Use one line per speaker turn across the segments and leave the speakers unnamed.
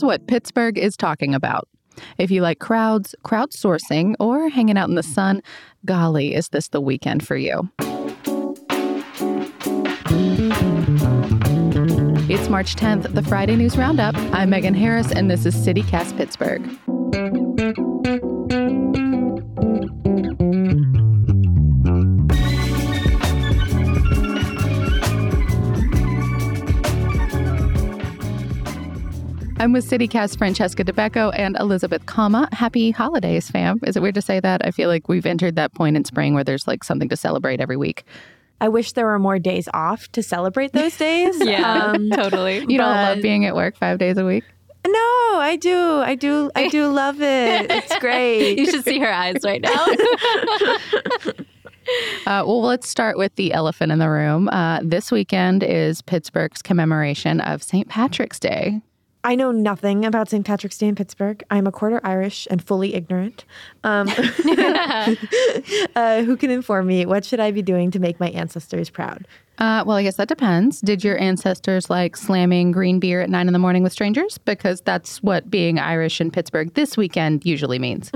Here's what Pittsburgh is talking about. If you like crowds, crowdsourcing, or hanging out in the sun, golly, is this the weekend for you? It's March 10th, the Friday News Roundup. I'm Megan Harris, and this is CityCast Pittsburgh. I'm with CityCast Francesca Dabecco and Elizabeth Kama. Happy holidays, fam. Is it weird to say that? I feel like we've entered that point in spring where there's like something to celebrate every week.
I wish there were more days off to celebrate those days.
yeah, um, totally. You don't love being at work five days a week?
No, I do. I do. I do love it. It's great.
you should see her eyes right now.
Uh, well, let's start with the elephant in the room. Uh, this weekend is Pittsburgh's commemoration of St. Patrick's Day.
I know nothing about St. Patrick's Day in Pittsburgh. I'm a quarter Irish and fully ignorant. Um, uh, who can inform me? What should I be doing to make my ancestors proud?
Uh, well, I guess that depends. Did your ancestors like slamming green beer at nine in the morning with strangers? Because that's what being Irish in Pittsburgh this weekend usually means.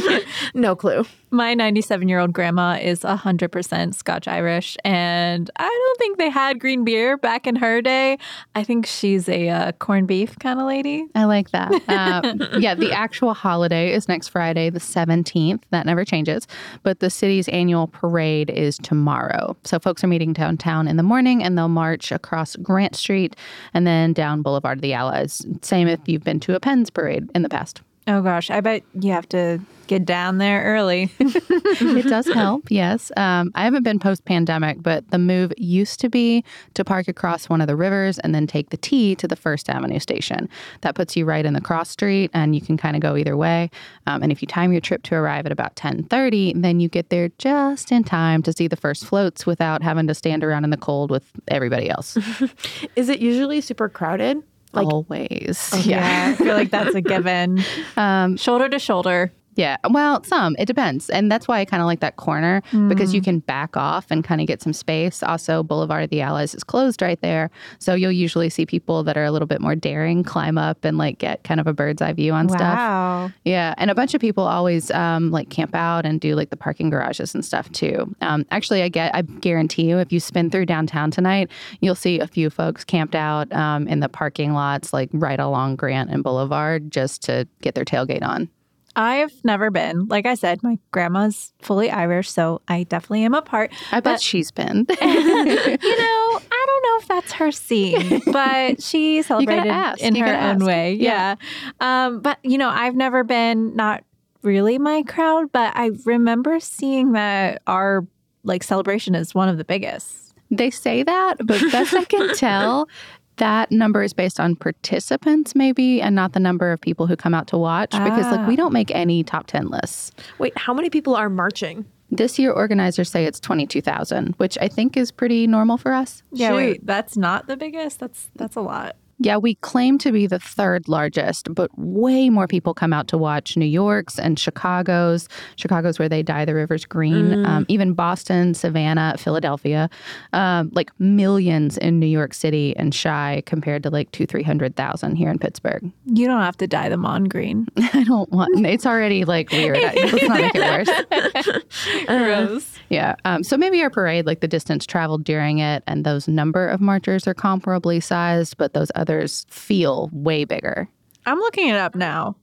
no clue.
My 97 year old grandma is 100% Scotch Irish, and I don't think they had green beer back in her day. I think she's a uh, corned beef kind of lady.
I like that. Uh, yeah, the actual holiday is next Friday, the 17th. That never changes. But the city's annual parade is tomorrow. So folks are meeting downtown in the morning and they'll march across Grant Street and then down Boulevard of the Allies. Same if you've been to a Pens parade in the past.
Oh gosh, I bet you have to get down there early.
it does help, yes. Um, I haven't been post pandemic, but the move used to be to park across one of the rivers and then take the T to the First Avenue station. That puts you right in the cross street, and you can kind of go either way. Um, and if you time your trip to arrive at about ten thirty, then you get there just in time to see the first floats without having to stand around in the cold with everybody else.
Is it usually super crowded?
Like, always.
Oh, yeah. I feel like that's a given. Um, shoulder to shoulder.
Yeah. Well, some. It depends. And that's why I kind of like that corner mm. because you mm. can back off and kind of get some space. Also, Boulevard of the Allies is closed right there. So you'll usually see people that are a little bit more daring climb up and like get kind of a bird's eye view on stuff.
wow.
stuff. Yeah. And a bunch of people always um, like camp out and do like the parking garages and stuff too. Um, actually, I get, I guarantee you, if you spin through downtown tonight, you'll see a few folks camped out um, in the parking lots, like right along Grant and Boulevard, just to get their tailgate on.
I've never been. Like I said, my grandma's fully Irish, so I definitely am a part.
I bet she's been. you know,
I don't know if that's her scene, but she celebrated in
you
her own
ask.
way. Yeah. yeah. Um, but, you know, I've never been, not really my crowd, but I remember seeing that our like celebration is one of the biggest.
They say that, but best I can tell, that number is based on participants maybe and not the number of people who come out to watch ah. because like we ah. don't make any top 10 lists.
Wait, how many people are marching?
This year organizers say it's 22,000, which I think is pretty normal for us.
Yeah, Shoot. wait, that's not the biggest. That's that's a lot.
Yeah, we claim to be the third largest, but way more people come out to watch New York's and Chicago's. Chicago's where they dye the rivers green. Mm. Um, even Boston, Savannah, Philadelphia. Um, like millions in New York City and Shy compared to like two, 300,000 here in Pittsburgh.
You don't have to dye them on green.
I don't want, it's already like weird. Let's not make it worse. Gross. Yeah. Um, so maybe our parade, like the distance traveled during it and those number of marchers are comparably sized, but those others feel way bigger.
I'm looking it up now.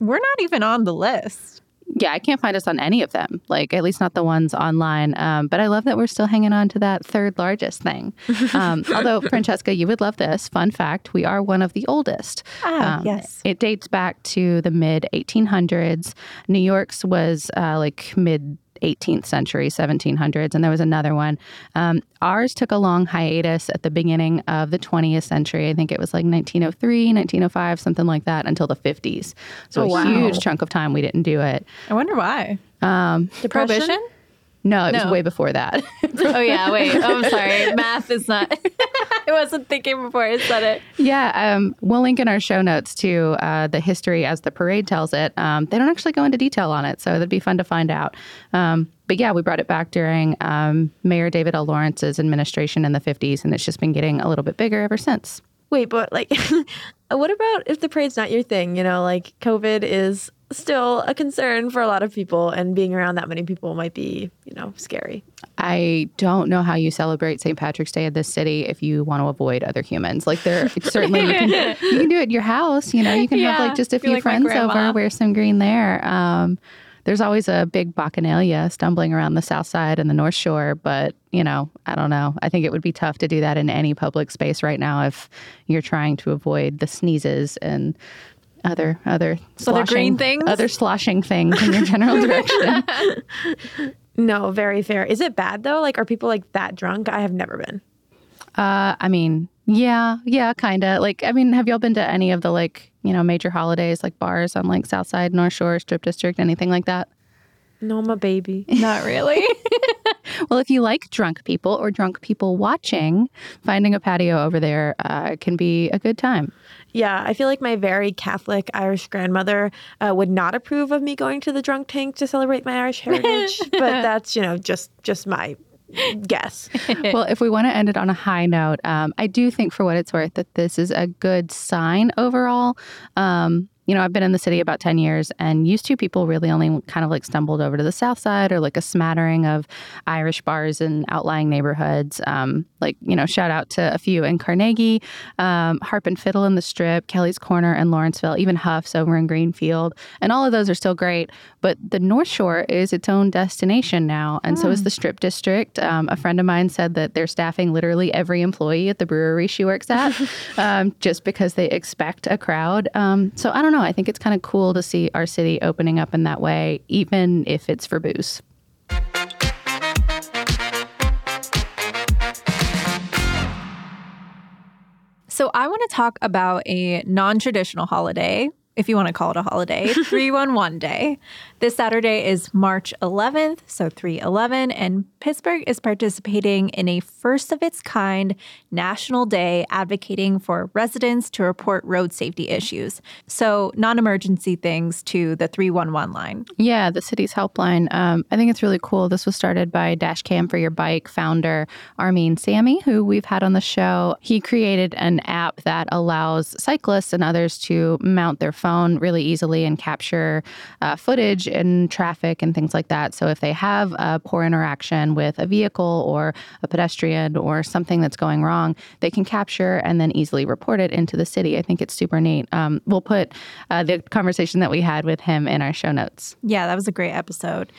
We're not even on the list.
Yeah, I can't find us on any of them, like at least not the ones online. Um, but I love that we're still hanging on to that third largest thing. Um, although, Francesca, you would love this. Fun fact we are one of the oldest.
Ah,
Um,
yes.
It dates back to the mid 1800s. New York's was uh, like mid 18th century, 1700s, and there was another one. Um, ours took a long hiatus at the beginning of the 20th century. I think it was like 1903, 1905, something like that, until the 50s. So
Oh,
a
wow.
huge chunk of time we didn't do it.
I wonder why.
Um,
Depression?
Prohibition?
no, it was way before that.
oh yeah, wait. Oh, I'm sorry. Math is not. I wasn't thinking before I said it.
Yeah, um, we'll link in our show notes to uh, the history as the parade tells it. Um, they don't actually go into detail on it, so that'd be fun to find out. Um, but yeah, we brought it back during um, Mayor David L. Lawrence's administration in the 50s, and it's just been getting a little bit bigger ever since.
Wait, but like, what about if the parade's not your thing? You know, like COVID is still a concern for a lot of people, and being around that many people might be, you know, scary.
I don't know how you celebrate St. Patrick's Day in this city if you want to avoid other humans. Like there, certainly you can, you can do it at your house. You know, you can have like just a few
like
friends over, wear some green there. Um, there's always a big bacchanalia stumbling around the south side and the north shore, but you know, I don't know. I think it would be tough to do that in any public space right now if you're trying to avoid the sneezes and other other
Other green
sloshing-
things?
other sloshing things in your general direction.
No, very fair. Is it bad though? Like, are people like that drunk? I have never been.
Uh, I mean, yeah, yeah, kind of. Like, I mean, have y'all been to any of the like, you know, major holidays, like bars on like South Side, North Shore, Strip District, anything like that?
No, I'm a baby.
Not really.
Well, if you like drunk people or drunk people watching, finding a patio over there uh, can be a good time.
Yeah, I feel like my very Catholic Irish grandmother uh, would not approve of me going to the drunk tank to celebrate my Irish heritage, but that's you know just just my guess.
well, if we want to end it on a high note, um, I do think, for what it's worth, that this is a good sign overall. Um, you know, I've been in the city about 10 years, and used to people really only kind of like stumbled over to the south side or like a smattering of Irish bars in outlying neighborhoods. Um, like, you know, shout out to a few in Carnegie, um, Harp and Fiddle in the Strip, Kelly's Corner in Lawrenceville, even Hough's over in Greenfield. And all of those are still great. But the North Shore is its own destination now, and so is the Strip District. Um, a friend of mine said that they're staffing literally every employee at the brewery she works at um, just because they expect a crowd. Um, so I don't know. I think it's kind of cool to see our city opening up in that way, even if it's for booze.
So I want to talk about a non-traditional holiday, if you want to call it a holiday, 311 Day. This Saturday is March 11th, so 311, and Pittsburgh is participating in a first of its kind national day advocating for residents to report road safety issues. So non-emergency things to the 311 line.
Yeah, the city's helpline. Um, I think it's really cool. This was started by Dash Cam for Your Bike founder Armin Samii, who we've had on the show. He created an app that allows cyclists and others to mount their phone really easily and capture uh, footage and traffic and things like that. So if they have a poor interaction with a vehicle or a pedestrian or something that's going wrong, they can capture and then easily report it into the city. I think it's super neat. Um, we'll put uh, the conversation that we had with him in our show notes.
Yeah, that was a great episode.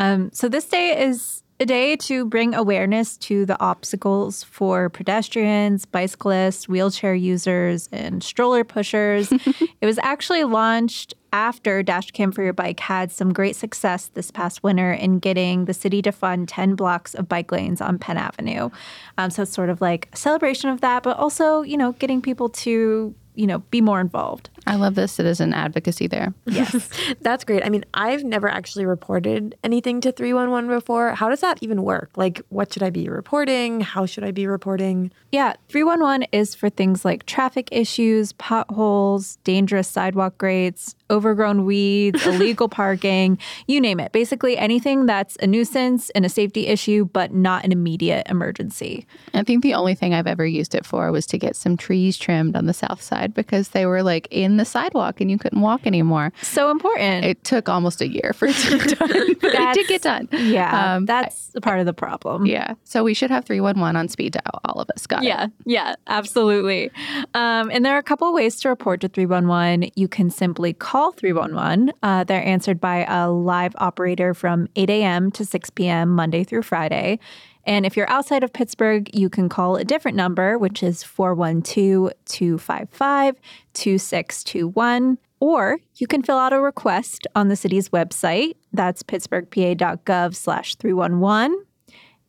Um, so this day is a day to bring awareness to the obstacles for pedestrians, bicyclists, wheelchair users, and stroller pushers. it was actually launched after Dashcam for Your Bike had some great success this past winter in getting the city to fund 10 blocks of bike lanes on Penn Avenue. Um, so it's sort of like a celebration of that, but also, you know, getting people to, you know, be more involved.
I love the citizen advocacy there.
Yes. That's great. I mean, I've never actually reported anything to 311 before. How does that even work? Like, what should I be reporting? How should I be reporting?
Yeah, 311 is for things like traffic issues, potholes, dangerous sidewalk grades, overgrown weeds, illegal parking, you name it. Basically, anything that's a nuisance and a safety issue, but not an immediate emergency.
I think the only thing I've ever used it for was to get some trees trimmed on the south side because they were like in the sidewalk and you couldn't walk anymore.
So important.
It took almost a year for it to get done, it did get done.
yeah,
Um,
that's a part of the problem.
Yeah. So we should have 311 on speed dial, all of us. Got it.
Yeah, yeah, absolutely. Um, and there are a couple of ways to report to 311. You can simply call call 311. Uh, they're answered by a live operator from 8 a.m. to 6 p.m. Monday through Friday. And if you're outside of Pittsburgh, you can call a different number, which is 412 255 2621. Or you can fill out a request on the city's website. That's pittsburghpa.gov slash 311.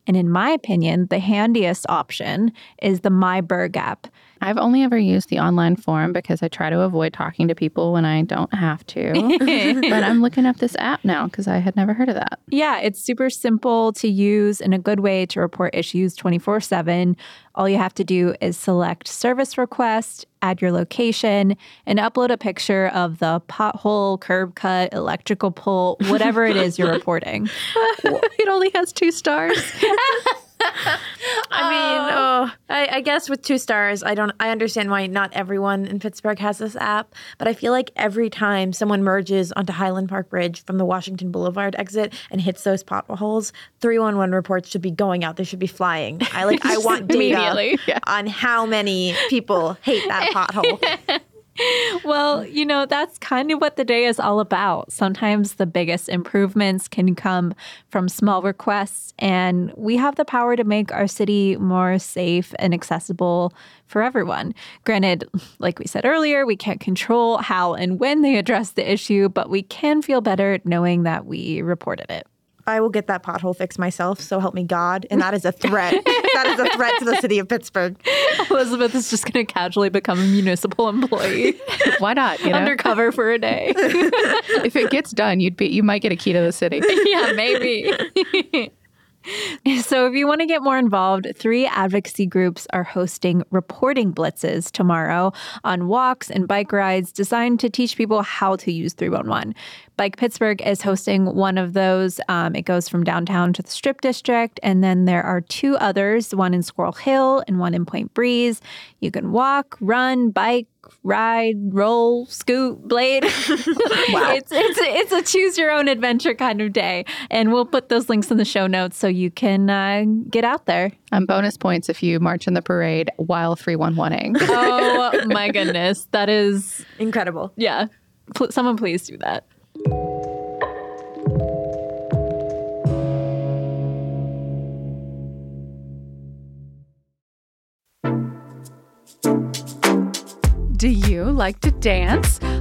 And in my opinion, the handiest option is the MyBurgh app.
I've only ever used the online form because I try to avoid talking to people when I don't have to. but I'm looking up this app now because I had never heard of that.
Yeah, it's super simple to use and a good way to report issues 24 7. All you have to do is select service request, add your location, and upload a picture of the pothole, curb cut, electrical pole, whatever it is you're reporting.
it only has two stars.
I mean, um, oh, I, I guess with two stars, I don't. I understand why not everyone in Pittsburgh has this app, but I feel like every time someone merges onto Highland Park Bridge from the Washington Boulevard exit and hits those potholes, three one one reports should be going out. They should be flying. I like. I want data
yeah.
on how many people hate that pothole.
well, you know, that's kind of what the day is all about. Sometimes the biggest improvements can come from small requests, and we have the power to make our city more safe and accessible for everyone. Granted, like we said earlier, we can't control how and when they address the issue, but we can feel better knowing that we reported it.
I will get that pothole fixed myself, so help me God. And that is a threat. that is a threat to the city of Pittsburgh.
Elizabeth is just going to casually become a municipal employee.
Why not? You know?
Undercover for a day.
if it gets done, you'd be you might get a key to the city.
yeah, maybe. So, if you want to get more involved, three advocacy groups are hosting reporting blitzes tomorrow on walks and bike rides designed to teach people how to use 311. Bike Pittsburgh is hosting one of those. Um, it goes from downtown to the Strip District. And then there are two others one in Squirrel Hill and one in Point Breeze. You can walk, run, bike, ride, roll, scoot, blade. wow. It's, it's, it's a choose your own adventure kind of day. And we'll put those links in the show notes so you can uh, get out there.
Um, bonus points if you march in the parade while 311ing.
oh my goodness. That is
incredible.
Yeah. P- someone please do that.
Do you like to dance?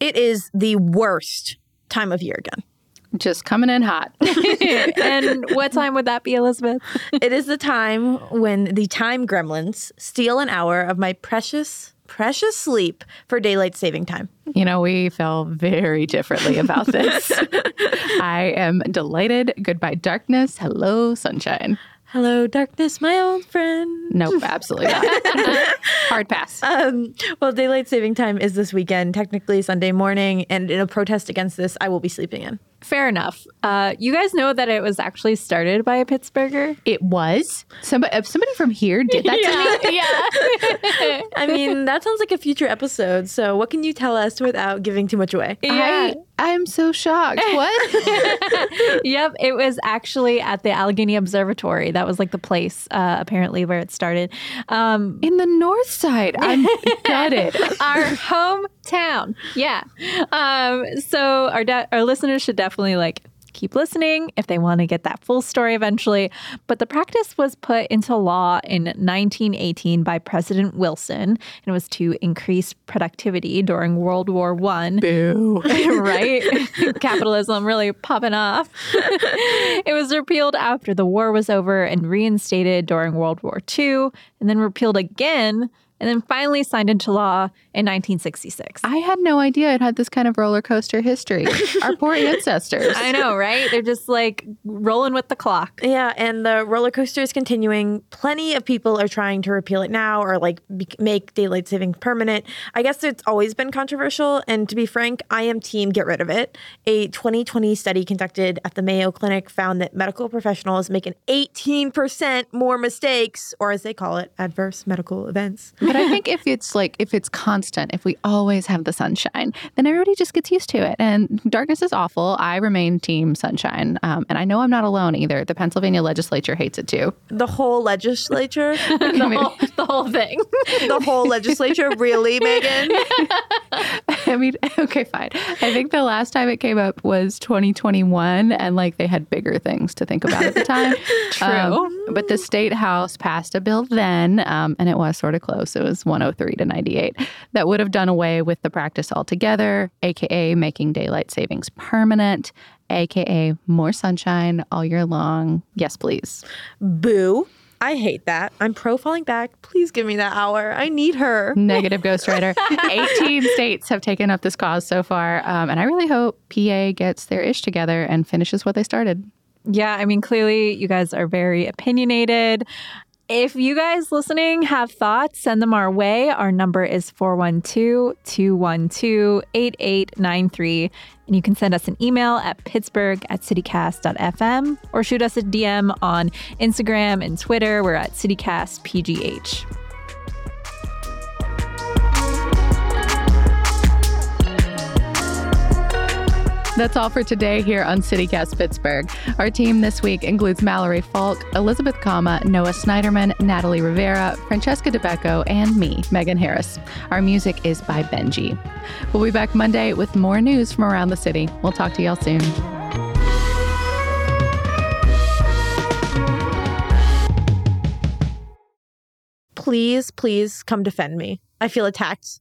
It is the worst time of year again.
Just coming in hot.
and what time would that be, Elizabeth?
it is the time when the time gremlins steal an hour of my precious, precious sleep for daylight saving time.
You know, we feel very differently about this. I am delighted. Goodbye, darkness. Hello, sunshine.
Hello, darkness, my old friend.
Nope, absolutely not. Hard pass.
Um, well, daylight saving time is this weekend, technically Sunday morning, and in a protest against this, I will be sleeping in.
Fair enough. Uh, you guys know that it was actually started by a Pittsburgher?
It was? Somebody, somebody from here did that to
me? yeah.
I mean, that sounds like a future episode. So, what can you tell us without giving too much away?
Yeah. I, am so shocked. What?
yep. It was actually at the Allegheny Observatory. That was like the place, uh, apparently, where it started.
Um, In the north side. I'm gutted.
Our hometown. Yeah. Um, so, our, de- our listeners should definitely like keep listening if they want to get that full story eventually. But the practice was put into law in 1918 by President Wilson, and it was to increase productivity during World War One.
Boo.
right? Capitalism really popping off. it was repealed after the war was over and reinstated during World War II, and then repealed again and then finally signed into law in 1966.
I had no idea it had this kind of roller coaster history. Our poor ancestors.
I know, right? They're just like rolling with the clock.
Yeah, and the roller coaster is continuing. Plenty of people are trying to repeal it now or like be- make daylight saving permanent. I guess it's always been controversial, and to be frank, I am team get rid of it. A 2020 study conducted at the Mayo Clinic found that medical professionals make an 18% more mistakes, or as they call it, adverse medical events.
But I think if it's like if it's constant, if we always have the sunshine, then everybody just gets used to it. And darkness is awful. I remain team sunshine, um, and I know I'm not alone either. The Pennsylvania legislature hates it too.
The whole legislature,
the, whole, the whole thing.
the whole legislature, really, Megan?
I mean, okay, fine. I think the last time it came up was 2021, and like they had bigger things to think about at the time.
True.
Um, but the state house passed a bill then, um, and it was sort of close. It was 103 to 98 that would have done away with the practice altogether, aka making daylight savings permanent, aka more sunshine all year long. Yes, please.
Boo. I hate that. I'm pro falling back. Please give me that hour. I need her.
Negative Ghost Rider. 18 states have taken up this cause so far. Um, and I really hope PA gets their ish together and finishes what they started.
Yeah, I mean, clearly you guys are very opinionated. If you guys listening have thoughts, send them our way. Our number is 412 212 8893. And you can send us an email at pittsburgh at citycast.fm or shoot us a DM on Instagram and Twitter. We're at citycastpgh.
That's all for today here on CityCast Pittsburgh. Our team this week includes Mallory Falk, Elizabeth Kama, Noah Snyderman, Natalie Rivera, Francesca Dabecco, and me, Megan Harris. Our music is by Benji. We'll be back Monday with more news from around the city. We'll talk to y'all soon.
Please, please come defend me. I feel attacked.